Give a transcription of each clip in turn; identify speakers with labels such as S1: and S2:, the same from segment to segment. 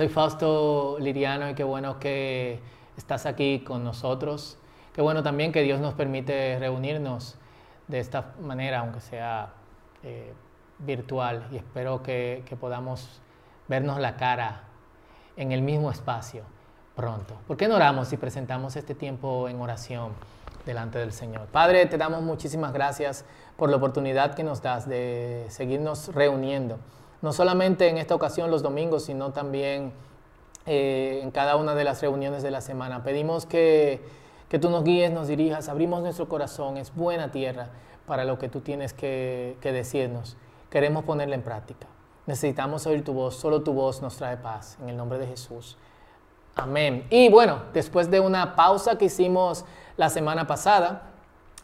S1: Soy Fausto Liriano y qué bueno que estás aquí con nosotros. Qué bueno también que Dios nos permite reunirnos de esta manera, aunque sea eh, virtual, y espero que, que podamos vernos la cara en el mismo espacio pronto. ¿Por qué no oramos y presentamos este tiempo en oración delante del Señor? Padre, te damos muchísimas gracias por la oportunidad que nos das de seguirnos reuniendo no solamente en esta ocasión los domingos, sino también eh, en cada una de las reuniones de la semana. Pedimos que, que, tú nos guíes, nos dirijas, abrimos nuestro corazón, es buena tierra para lo que tú tienes que, que decirnos. Queremos ponerla en práctica. Necesitamos oír tu voz, solo tu voz nos trae paz, en el nombre de Jesús. Amén. Y bueno, después de una pausa que hicimos la semana pasada,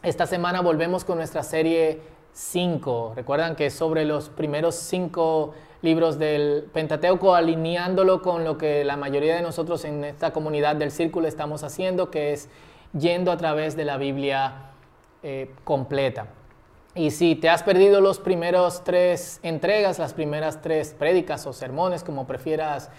S1: esta semana volvemos con nuestra serie 5. Recuerdan que sobre los primeros cinco libros del Pentateuco, alineándolo con lo que la mayoría de nosotros en esta comunidad del círculo estamos haciendo, que es yendo a través de la Biblia eh, completa. Y si te has perdido los primeros tres entregas, las primeras tres prédicas o sermones, como prefieras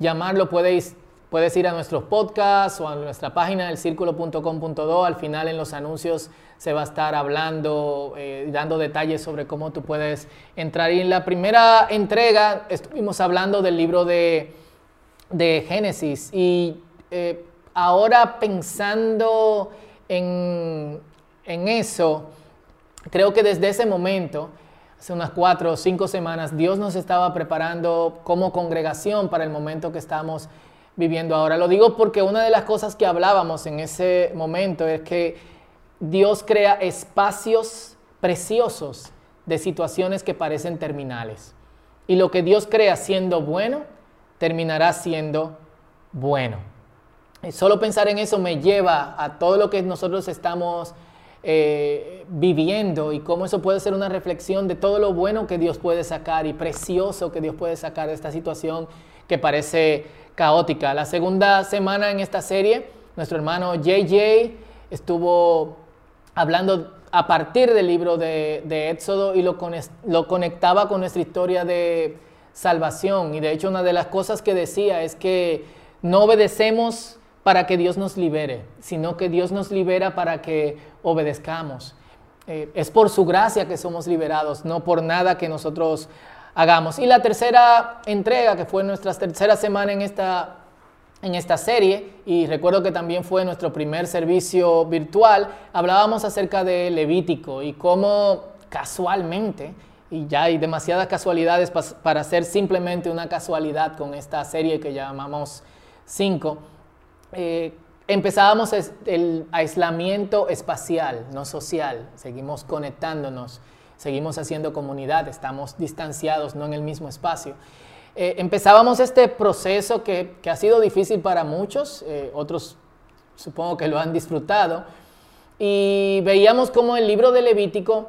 S1: llamarlo, puedes Puedes ir a nuestros podcasts o a nuestra página del círculo.com.do. Al final en los anuncios se va a estar hablando, eh, dando detalles sobre cómo tú puedes entrar. Y en la primera entrega estuvimos hablando del libro de, Génesis. Y eh, ahora pensando en, en eso, creo que desde ese momento, hace unas cuatro o cinco semanas, Dios nos estaba preparando como congregación para el momento que estamos viviendo ahora. Lo digo porque una de las cosas que hablábamos en ese momento es que Dios crea espacios preciosos de situaciones que parecen terminales. Y lo que Dios crea siendo bueno, terminará siendo bueno. Solo pensar en eso me lleva a todo lo que nosotros estamos eh, viviendo y cómo eso puede ser una reflexión de todo lo bueno que Dios puede sacar y precioso que Dios puede sacar de esta situación que parece caótica. La segunda semana en esta serie, nuestro hermano JJ estuvo hablando a partir del libro de, Éxodo y lo, lo conectaba con nuestra historia de salvación. Y de hecho una de las cosas que decía es que no obedecemos para que Dios nos libere, sino que Dios nos libera para que obedezcamos. Eh, es por su gracia que somos liberados, no por nada que nosotros hagamos. Y la tercera entrega, que fue nuestra tercera semana en esta, en esta serie, y recuerdo que también fue nuestro primer servicio virtual, hablábamos acerca de Levítico y cómo casualmente, y ya hay demasiadas casualidades para ser simplemente una casualidad con esta serie que llamamos 5, eh, empezábamos el aislamiento espacial, no social, seguimos conectándonos seguimos haciendo comunidad, estamos distanciados, no en el mismo espacio. Eh, empezábamos este proceso que, ha sido difícil para muchos, eh, otros supongo que lo han disfrutado, y veíamos cómo el libro de Levítico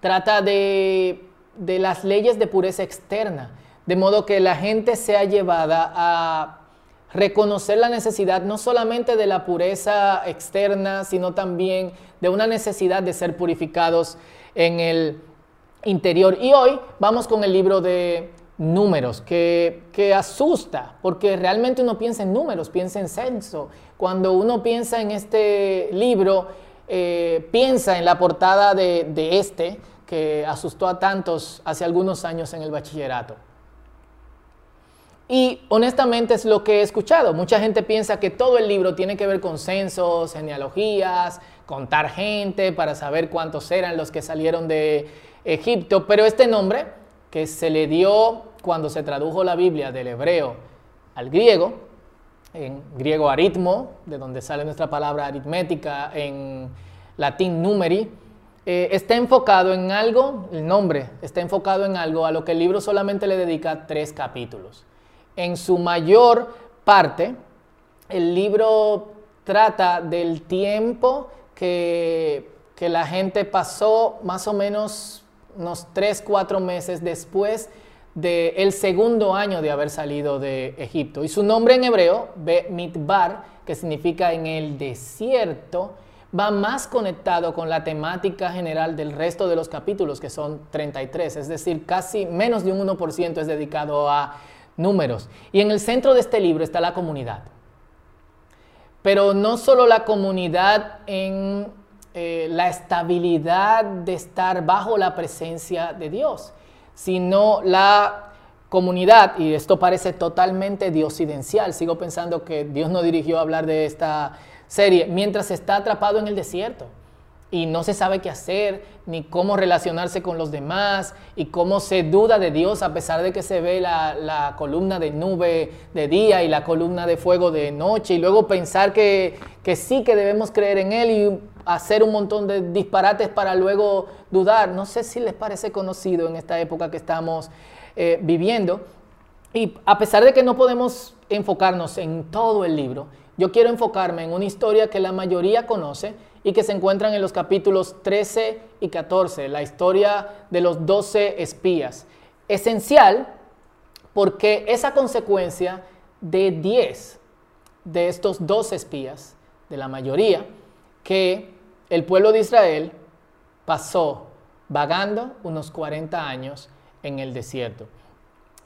S1: trata de, de las leyes de pureza externa, de modo que la gente sea llevada a reconocer la necesidad no solamente de la pureza externa, sino también de una necesidad de ser purificados en el interior. Y hoy vamos con el libro de números, que, asusta, porque realmente uno piensa en números, piensa en censo. Cuando uno piensa en este libro, eh, piensa en la portada de, de este, que asustó a tantos hace algunos años en el bachillerato. Y honestamente es lo que he escuchado. Mucha gente piensa que todo el libro tiene que ver con censos, genealogías, contar gente para saber cuántos eran los que salieron de Egipto, pero este nombre que se le dio cuando se tradujo la Biblia del hebreo al griego, en griego aritmo, de donde sale nuestra palabra aritmética, en latín numeri, eh, está enfocado en algo, el nombre está enfocado en algo a lo que el libro solamente le dedica tres capítulos. En su mayor parte, el libro trata del tiempo que, la gente pasó más o menos unos 3, 4 meses después del segundo año de haber salido de Egipto. Y su nombre en hebreo, Mitbar, que significa en el desierto, va más conectado con la temática general del resto de los capítulos, que son 33, es decir, casi menos de un 1% es dedicado a números. Y en el centro de este libro está la comunidad. Pero no solo la comunidad en eh, la estabilidad de estar bajo la presencia de Dios, sino la comunidad, y esto parece totalmente diosidencial, sigo pensando que Dios no dirigió a hablar de esta serie, mientras está atrapado en el desierto y no se sabe qué hacer, ni cómo relacionarse con los demás, y cómo se duda de Dios a pesar de que se ve la, columna de nube de día y la columna de fuego de noche, y luego pensar que, que sí que debemos creer en Él y hacer un montón de disparates para luego dudar. No sé si les parece conocido en esta época que estamos eh, viviendo. Y a pesar de que no podemos enfocarnos en todo el libro, yo quiero enfocarme en una historia que la mayoría conoce y que se encuentran en los capítulos 13 y 14, la historia de los 12 espías. Esencial porque esa consecuencia de 10 de estos 12 espías, de la mayoría, que el pueblo de Israel pasó vagando unos 40 años en el desierto.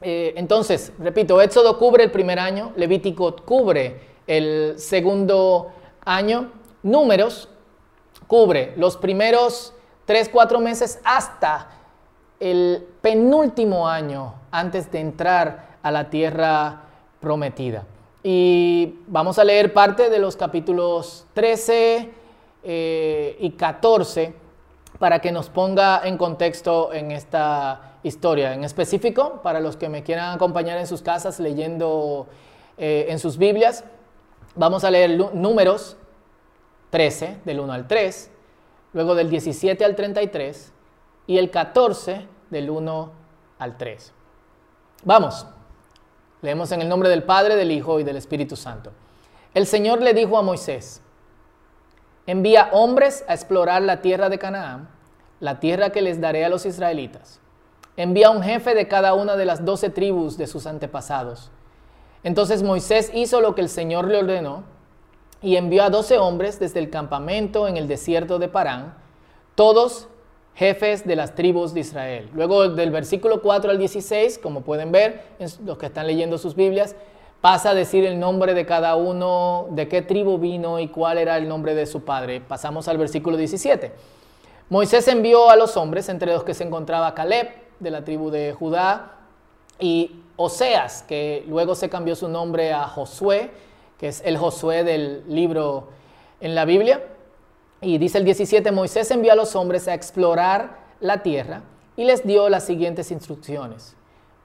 S1: Eh, entonces, repito, Éxodo cubre el primer año, Levítico cubre el segundo año, Números cubre los primeros tres, cuatro meses hasta el penúltimo año antes de entrar a la tierra prometida. Y vamos a leer parte de los capítulos 13 eh, y 14 para que nos ponga en contexto en esta historia. En específico, para los que me quieran acompañar en sus casas leyendo eh, en sus Biblias, vamos a leer números 13, del 1 al 3, luego del 17 al 33 y el 14 del 1 al 3. Vamos, leemos en el nombre del Padre, del Hijo y del Espíritu Santo. El Señor le dijo a Moisés, envía hombres a explorar la tierra de Canaán, la tierra que les daré a los israelitas. Envía un jefe de cada una de las doce tribus de sus antepasados. Entonces Moisés hizo lo que el Señor le ordenó y envió a doce hombres desde el campamento en el desierto de Parán, todos jefes de las tribus de Israel. Luego del versículo 4 al 16, como pueden ver, los que están leyendo sus Biblias, pasa a decir el nombre de cada uno, de qué tribu vino y cuál era el nombre de su padre. Pasamos al versículo 17. Moisés envió a los hombres, entre los que se encontraba Caleb, de la tribu de Judá, y Oseas, que luego se cambió su nombre a Josué, que es el Josué del libro en la Biblia. Y dice el 17, Moisés envió a los hombres a explorar la tierra y les dio las siguientes instrucciones.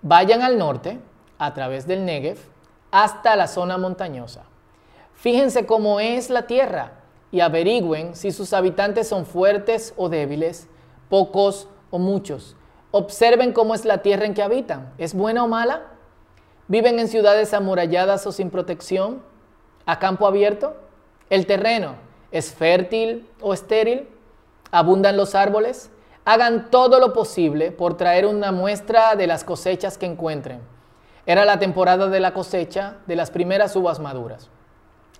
S1: Vayan al norte, a través del Negev, hasta la zona montañosa. Fíjense cómo es la tierra y averigüen si sus habitantes son fuertes o débiles, pocos o muchos. Observen cómo es la tierra en que habitan. ¿Es buena o mala? ¿Viven en ciudades amuralladas o sin protección? A campo abierto? ¿El terreno es fértil o estéril? ¿Abundan los árboles? Hagan todo lo posible por traer una muestra de las cosechas que encuentren. Era la temporada de la cosecha de las primeras uvas maduras.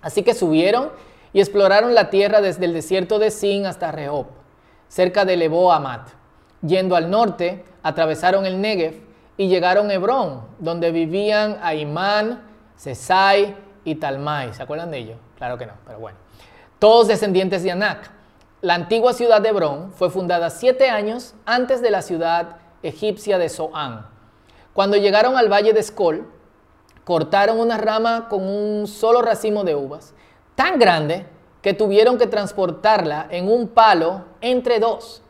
S1: Así que subieron y exploraron la tierra desde el desierto de Sin hasta Rehob, cerca de Lebo Amat. Yendo al norte, atravesaron el Negev y llegaron a Hebrón, donde vivían Aimán, Sesai y Talmai. ¿Se acuerdan de ellos? Claro que no, pero bueno. Todos descendientes de Anak. La antigua ciudad de Hebrón fue fundada siete años antes de la ciudad egipcia de Zoán. Cuando llegaron al valle de Escol, cortaron una rama con un solo racimo de uvas, tan grande que tuvieron que transportarla en un palo entre dos.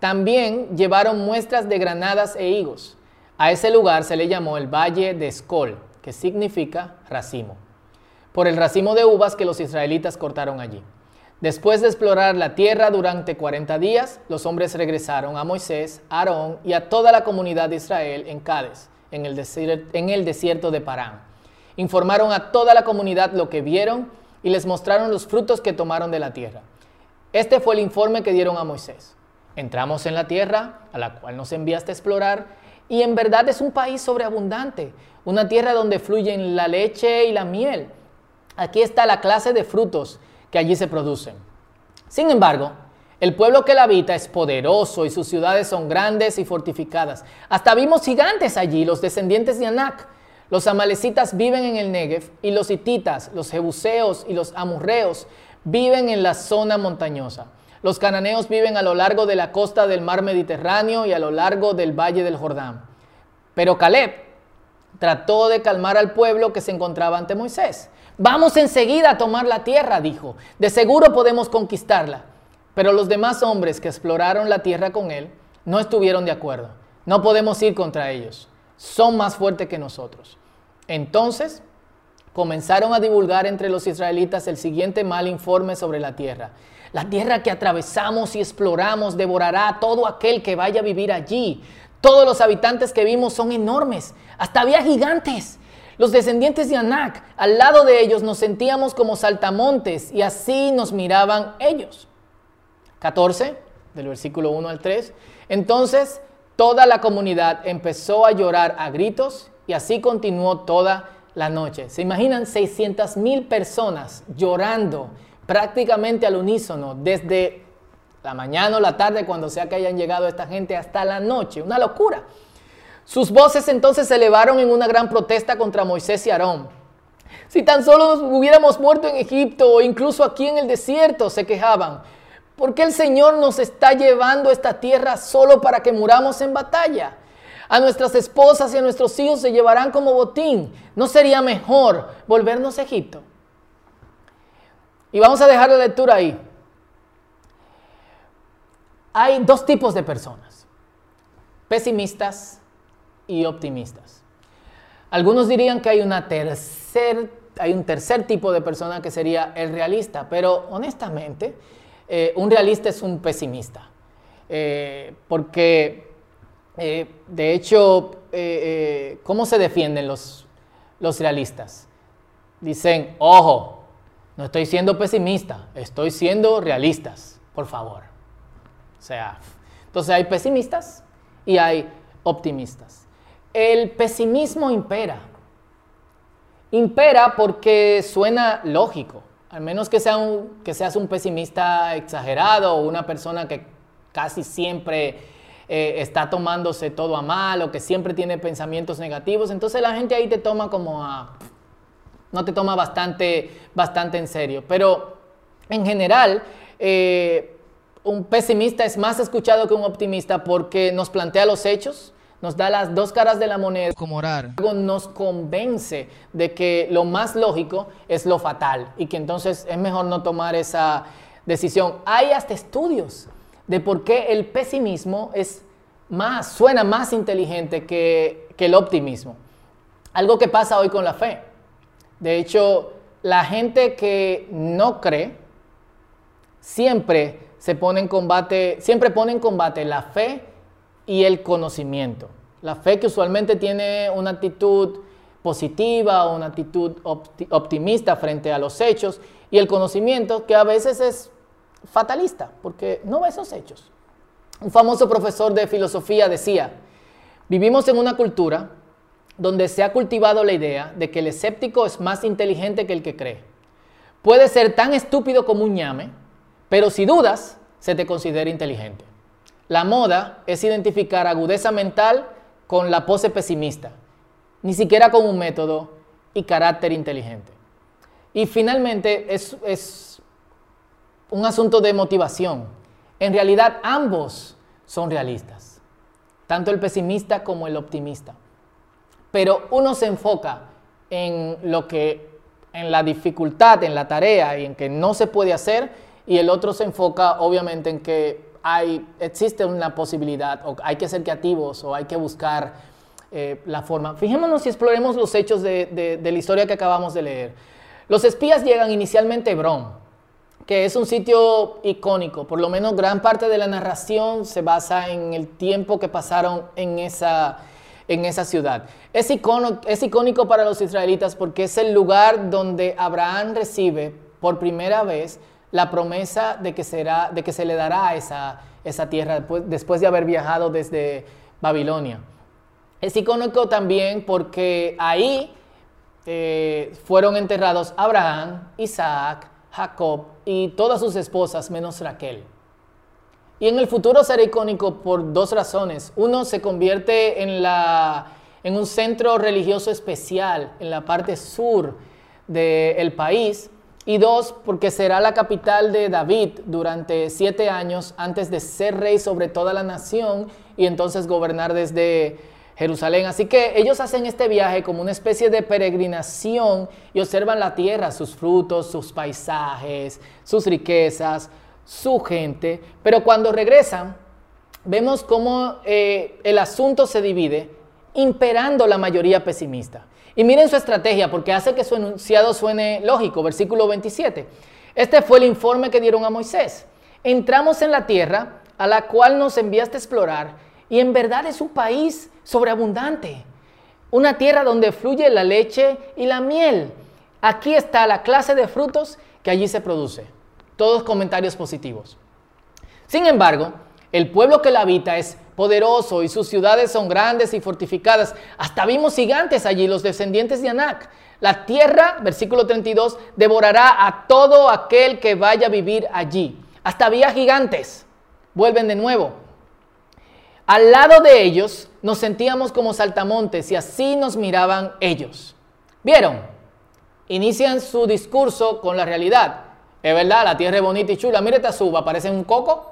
S1: También llevaron muestras de granadas e higos. A ese lugar se le llamó el Valle de Escol, que significa racimo por el racimo de uvas que los israelitas cortaron allí. Después de explorar la tierra durante 40 días, los hombres regresaron a Moisés, Aarón y a toda la comunidad de Israel en Cádiz, en el, en el desierto de Parán. Informaron a toda la comunidad lo que vieron y les mostraron los frutos que tomaron de la tierra. Este fue el informe que dieron a Moisés. Entramos en la tierra a la cual nos enviaste a explorar y en verdad es un país sobreabundante, una tierra donde fluyen la leche y la miel Aquí está la clase de frutos que allí se producen. Sin embargo, el pueblo que la habita es poderoso y sus ciudades son grandes y fortificadas. Hasta vimos gigantes allí, los descendientes de Anak. Los amalecitas viven en el Negev y los hititas, los jebuseos y los amurreos viven en la zona montañosa. Los cananeos viven a lo largo de la costa del mar Mediterráneo y a lo largo del valle del Jordán. Pero Caleb trató de calmar al pueblo que se encontraba ante Moisés. Vamos enseguida a tomar la tierra, dijo. De seguro podemos conquistarla. Pero los demás hombres que exploraron la tierra con él no estuvieron de acuerdo. No podemos ir contra ellos. Son más fuertes que nosotros. Entonces comenzaron a divulgar entre los israelitas el siguiente mal informe sobre la tierra. La tierra que atravesamos y exploramos devorará a todo aquel que vaya a vivir allí. Todos los habitantes que vimos son enormes. Hasta había gigantes. Los descendientes de Anak, al lado de ellos nos sentíamos como saltamontes y así nos miraban ellos. 14, del versículo 1 al 3. Entonces toda la comunidad empezó a llorar a gritos y así continuó toda la noche. ¿Se imaginan 600 mil personas llorando prácticamente al unísono desde la mañana o la tarde, cuando sea que hayan llegado esta gente, hasta la noche? Una locura. Sus voces entonces se elevaron en una gran protesta contra Moisés y Aarón. Si tan solo hubiéramos muerto en Egipto o incluso aquí en el desierto, se quejaban. ¿Por qué el Señor nos está llevando a esta tierra solo para que muramos en batalla? A nuestras esposas y a nuestros hijos se llevarán como botín. ¿No sería mejor volvernos a Egipto? Y vamos a dejar la lectura ahí. Hay dos tipos de personas, pesimistas y optimistas. Algunos dirían que hay, una tercer, hay un tercer tipo de persona que sería el realista, pero honestamente, eh, un realista es un pesimista. Eh, porque, eh, de hecho, ¿cómo se defienden los, los realistas? Dicen, ojo, no estoy siendo pesimista, estoy siendo realistas, por favor. O sea, entonces hay pesimistas y hay optimistas. El pesimismo impera. Impera porque suena lógico. Al menos que, sea un, que seas un pesimista exagerado o una persona que casi siempre eh, está tomándose todo a mal o que siempre tiene pensamientos negativos, entonces la gente ahí te toma como a... no te toma bastante, bastante en serio. Pero en general, eh, un pesimista es más escuchado que un optimista porque nos plantea los hechos, nos da las dos caras de la moneda. Como orar. Nos convence de que lo más lógico es lo fatal y que entonces es mejor no tomar esa decisión. Hay hasta estudios de por qué el pesimismo es más, suena más inteligente que, que el optimismo. Algo que pasa hoy con la fe. De hecho, la gente que no cree siempre se pone en combate, siempre pone en combate la fe y el conocimiento. La fe que usualmente tiene una actitud positiva o una actitud optimista frente a los hechos y el conocimiento que a veces es fatalista porque no ve esos hechos. Un famoso profesor de filosofía decía, vivimos en una cultura donde se ha cultivado la idea de que el escéptico es más inteligente que el que cree. Puede ser tan estúpido como un ñame, pero si dudas, se te considera inteligente. La moda es identificar agudeza mental con la pose pesimista, ni siquiera con un método y carácter inteligente. Y finalmente es, es un asunto de motivación. En realidad ambos son realistas, tanto el pesimista como el optimista. Pero uno se enfoca en lo que, en la dificultad, en la tarea y en que no se puede hacer, y el otro se enfoca obviamente en que hay, existe una posibilidad, o hay que ser creativos, o hay que buscar eh, la forma. Fijémonos y exploremos los hechos de, la historia que acabamos de leer. Los espías llegan inicialmente a Hebrón, que es un sitio icónico, por lo menos gran parte de la narración se basa en el tiempo que pasaron en esa, en esa ciudad. Es, es icónico para los israelitas porque es el lugar donde Abraham recibe por primera vez la promesa de que, será, de que se le dará esa, esa tierra después, de haber viajado desde Babilonia. Es icónico también porque ahí eh, fueron enterrados Abraham, Isaac, Jacob y todas sus esposas menos Raquel. Y en el futuro será icónico por dos razones. Uno, se convierte en la, en un centro religioso especial en la parte sur del país. Y dos, porque será la capital de David durante siete años antes de ser rey sobre toda la nación y entonces gobernar desde Jerusalén. Así que ellos hacen este viaje como una especie de peregrinación y observan la tierra, sus frutos, sus paisajes, sus riquezas, su gente. Pero cuando regresan, vemos cómo eh, el asunto se divide, imperando la mayoría pesimista. Y miren su estrategia, porque hace que su enunciado suene lógico. Versículo 27. Este fue el informe que dieron a Moisés. Entramos en la tierra a la cual nos enviaste a explorar, y en verdad es un país sobreabundante. Una tierra donde fluye la leche y la miel. Aquí está la clase de frutos que allí se produce. Todos comentarios positivos. Sin embargo, el pueblo que la habita es poderoso y sus ciudades son grandes y fortificadas. Hasta vimos gigantes allí, los descendientes de Anac. La tierra, versículo 32, devorará a todo aquel que vaya a vivir allí. Hasta había gigantes. Vuelven de nuevo. Al lado de ellos nos sentíamos como saltamontes y así nos miraban ellos. ¿Vieron? Inician su discurso con la realidad. Es verdad, la tierra es bonita y chula. Mire esta suba, parece un coco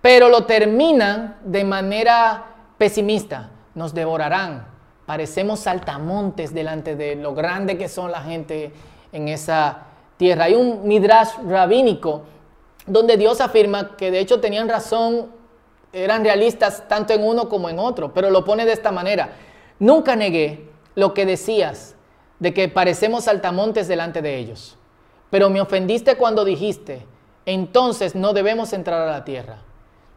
S1: pero lo terminan de manera pesimista. Nos devorarán. Parecemos saltamontes delante de lo grande que son la gente en esa tierra. Hay un midrash rabínico donde Dios afirma que de hecho tenían razón, eran realistas tanto en uno como en otro, pero lo pone de esta manera. Nunca negué lo que decías de que parecemos saltamontes delante de ellos, pero me ofendiste cuando dijiste, entonces no debemos entrar a la tierra.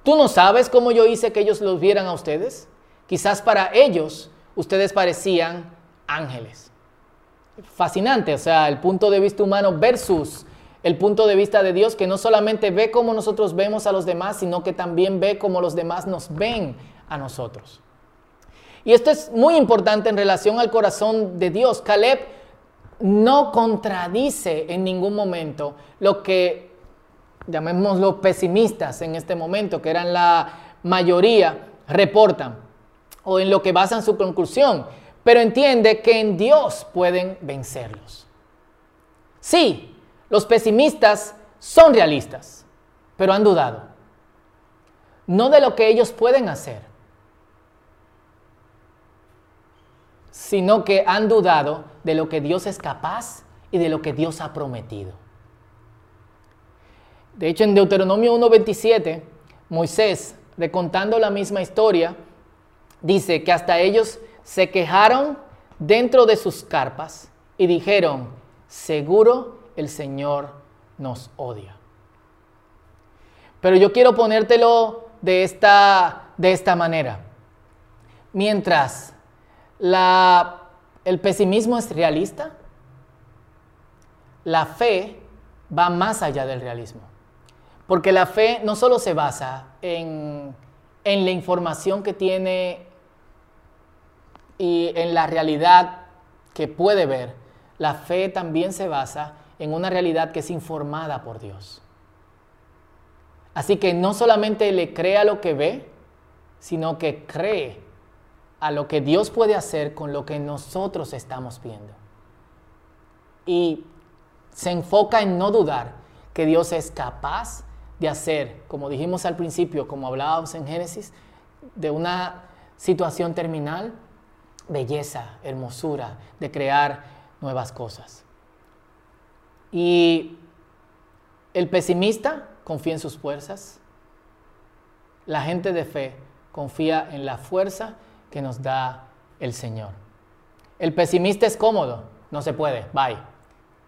S1: ¿Tú no sabes cómo yo hice que ellos los vieran a ustedes? Quizás para ellos ustedes parecían ángeles. Fascinante, o sea, el punto de vista humano versus el punto de vista de Dios que no solamente ve cómo nosotros vemos a los demás, sino que también ve cómo los demás nos ven a nosotros. Y esto es muy importante en relación al corazón de Dios. Caleb no contradice en ningún momento lo que llamémoslo pesimistas en este momento, que eran la mayoría, reportan o en lo que basan su conclusión, pero entiende que en Dios pueden vencerlos. Sí, los pesimistas son realistas, pero han dudado. No de lo que ellos pueden hacer, sino que han dudado de lo que Dios es capaz y de lo que Dios ha prometido. De hecho, en Deuteronomio 1.27, Moisés, recontando la misma historia, dice que hasta ellos se quejaron dentro de sus carpas y dijeron, seguro el Señor nos odia. Pero yo quiero ponértelo de esta, de esta manera. Mientras la, el pesimismo es realista, la fe va más allá del realismo. Porque la fe no solo se basa en, la información que tiene y en la realidad que puede ver, la fe también se basa en una realidad que es informada por Dios. Así que no solamente le cree a lo que ve, sino que cree a lo que Dios puede hacer con lo que nosotros estamos viendo. Y se enfoca en no dudar que Dios es capaz de hacer, como dijimos al principio, como hablábamos en Génesis, de una situación terminal, belleza, hermosura, de crear nuevas cosas. Y el pesimista confía en sus fuerzas, la gente de fe confía en la fuerza que nos da el Señor. El pesimista es cómodo, no se puede, bye.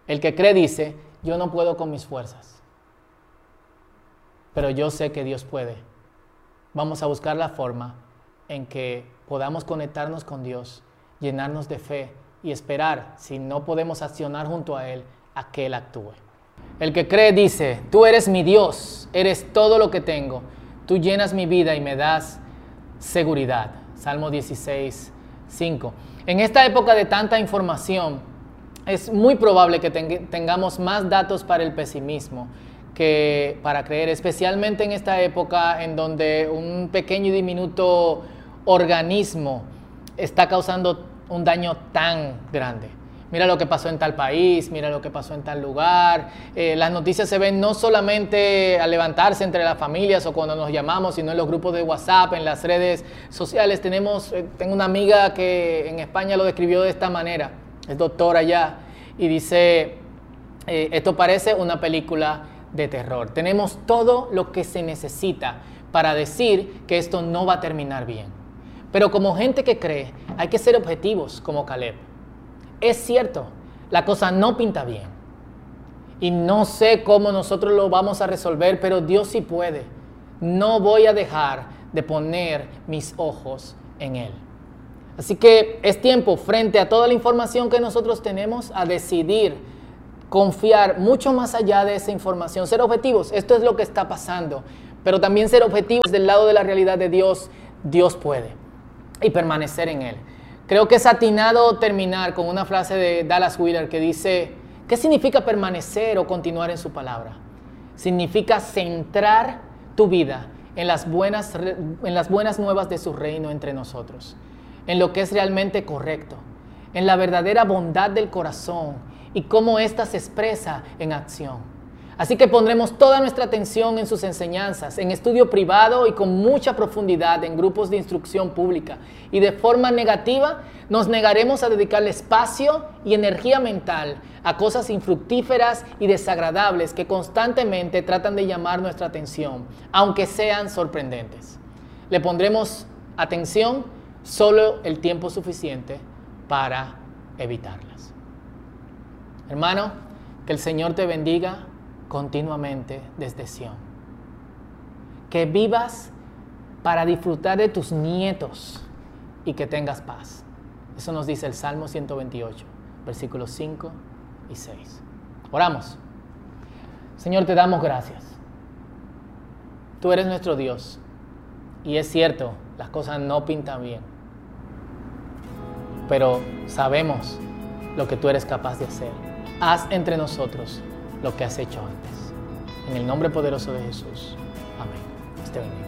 S1: El que cree dice, yo no puedo con mis fuerzas pero yo sé que Dios puede. Vamos a buscar la forma en que podamos conectarnos con Dios, llenarnos de fe y esperar, si no podemos accionar junto a Él, a que Él actúe. El que cree dice, tú eres mi Dios, eres todo lo que tengo, tú llenas mi vida y me das seguridad. Salmo 16, 5. En esta época de tanta información, es muy probable que tengamos más datos para el pesimismo que para creer, especialmente en esta época en donde un pequeño y diminuto organismo está causando un daño tan grande. Mira lo que pasó en tal país, mira lo que pasó en tal lugar. Eh, las noticias se ven no solamente al levantarse entre las familias o cuando nos llamamos, sino en los grupos de WhatsApp, en las redes sociales. Tenemos, eh, tengo una amiga que en España lo describió de esta manera, es doctora ya, y dice, eh, esto parece una película de terror. Tenemos todo lo que se necesita para decir que esto no va a terminar bien. Pero como gente que cree, hay que ser objetivos como Caleb. Es cierto, la cosa no pinta bien. Y no sé cómo nosotros lo vamos a resolver, pero Dios sí puede. No voy a dejar de poner mis ojos en Él. Así que es tiempo, frente a toda la información que nosotros tenemos, a decidir confiar mucho más allá de esa información, ser objetivos. Esto es lo que está pasando. Pero también ser objetivos del lado de la realidad de Dios. Dios puede. Y permanecer en Él. Creo que es atinado terminar con una frase de Dallas Wheeler que dice, ¿qué significa permanecer o continuar en su palabra? Significa centrar tu vida en las buenas, en las buenas nuevas de su reino entre nosotros, en lo que es realmente correcto, en la verdadera bondad del corazón y cómo ésta se expresa en acción. Así que pondremos toda nuestra atención en sus enseñanzas, en estudio privado y con mucha profundidad en grupos de instrucción pública. Y de forma negativa nos negaremos a dedicarle espacio y energía mental a cosas infructíferas y desagradables que constantemente tratan de llamar nuestra atención, aunque sean sorprendentes. Le pondremos atención solo el tiempo suficiente para evitarlas. Hermano, que el Señor te bendiga continuamente desde Sión. Que vivas para disfrutar de tus nietos y que tengas paz. Eso nos dice el Salmo 128, versículos 5 y 6. Oramos. Señor, te damos gracias. Tú eres nuestro Dios. Y es cierto, las cosas no pintan bien. Pero sabemos lo que tú eres capaz de hacer. Haz entre nosotros lo que has hecho antes. En el nombre poderoso de Jesús. Amén.